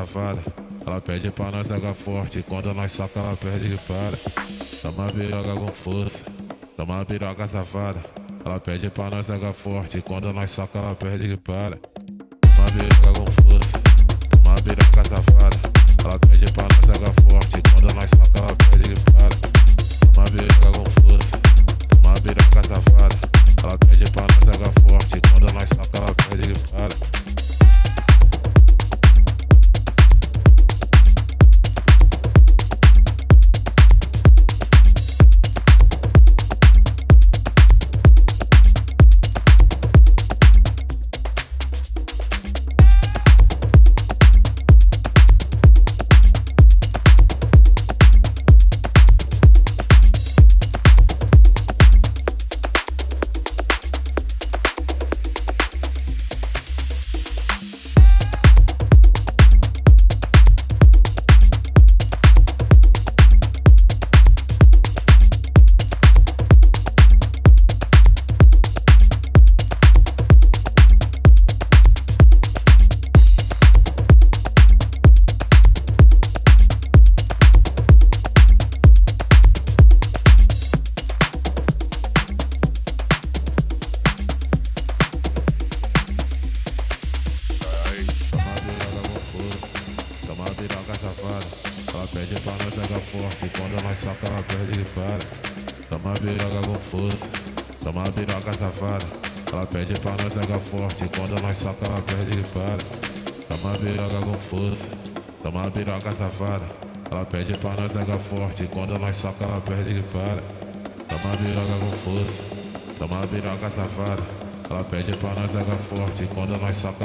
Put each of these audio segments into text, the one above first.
safada. Ela pede pra nós jogar forte. Quando nós soca, ela perde que para. Toma piroca com força. Toma piroca safada. Ela pede pra nós jogar forte. Quando nós soca, ela perde que para. Toma piroca com força. Toma piroca safada. Ela pede pra nós jogar forte. Quando nós soca, ela perde que para. Toma piroca com força, toma piroca safada. Ela pede pra nós jogar forte, quando nós soca, ela perde que para. Toma piroca com força, toma piroca safada. Ela pede pra nós jogar forte, quando nós soca, ela perde que para. Toma piroca com força, toma piroca safada. Ela pede pra nós jogar forte, quando nós soca,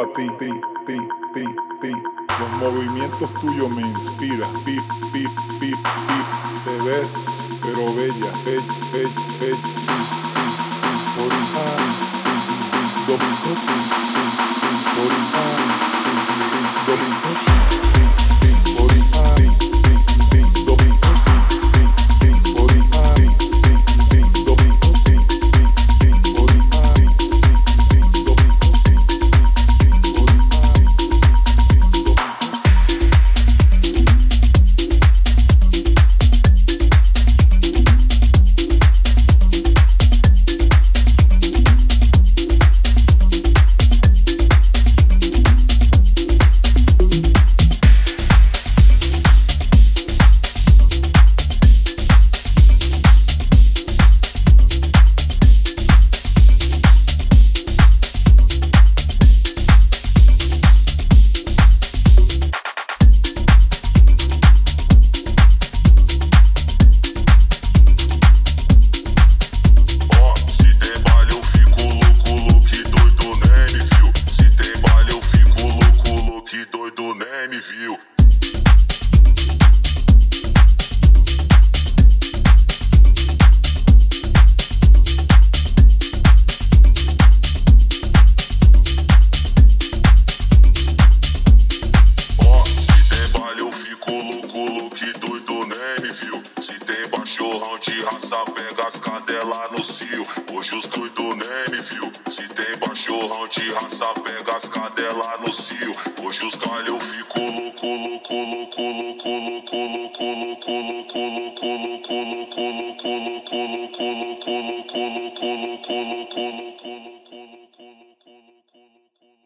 a ti, ti, ti, ti, ti. Los movimientos tuyos me inspiran. Pi, pi, pi, pi. Te ves, pero bella, bella, bella.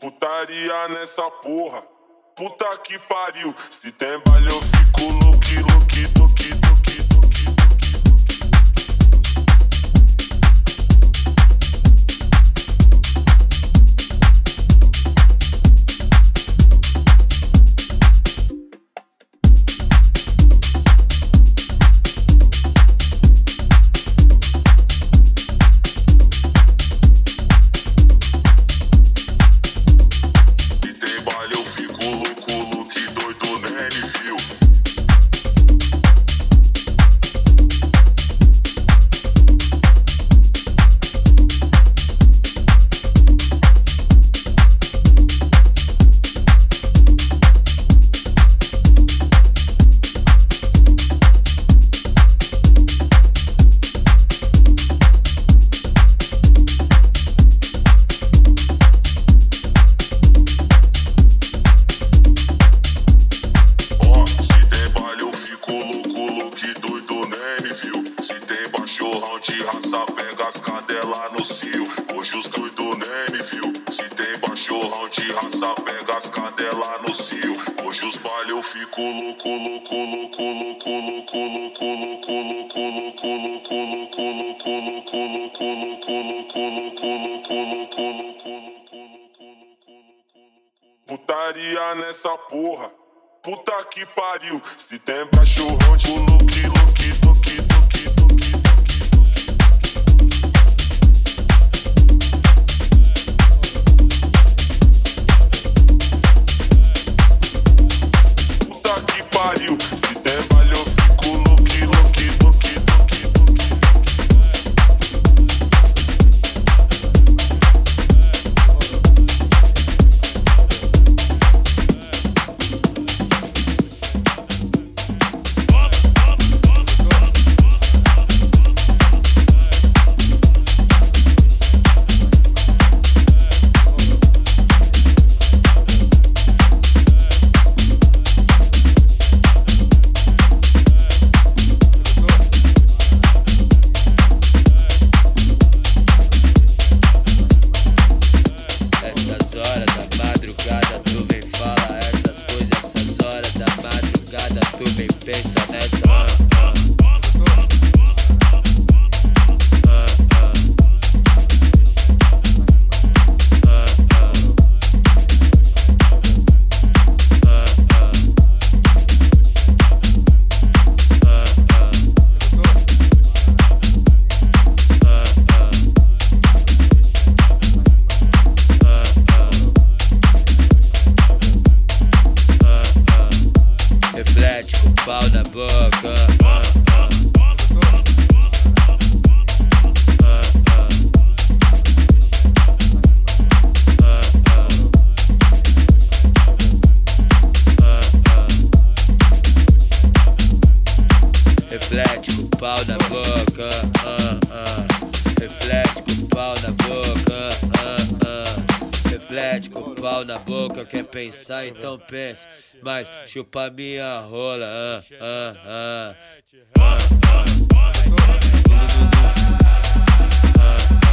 Putaria nessa porra, puta que pariu. Se tem baile eu fico louco, louco, louco. Hoje os baile eu fico louco, louco, louco, louco, louco, louco, louco, louco, louco, louco, louco, louco, louco, louco, louco, louco, louco, louco, louco, louco. Putaria nessa porra. Puta que pariu. Se tem cachorrão de louco, louco, louco. Boca. Quer pensar, então pense, mas chupa minha rola, ah, ah, ah. ah, ah.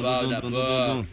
pau da pão.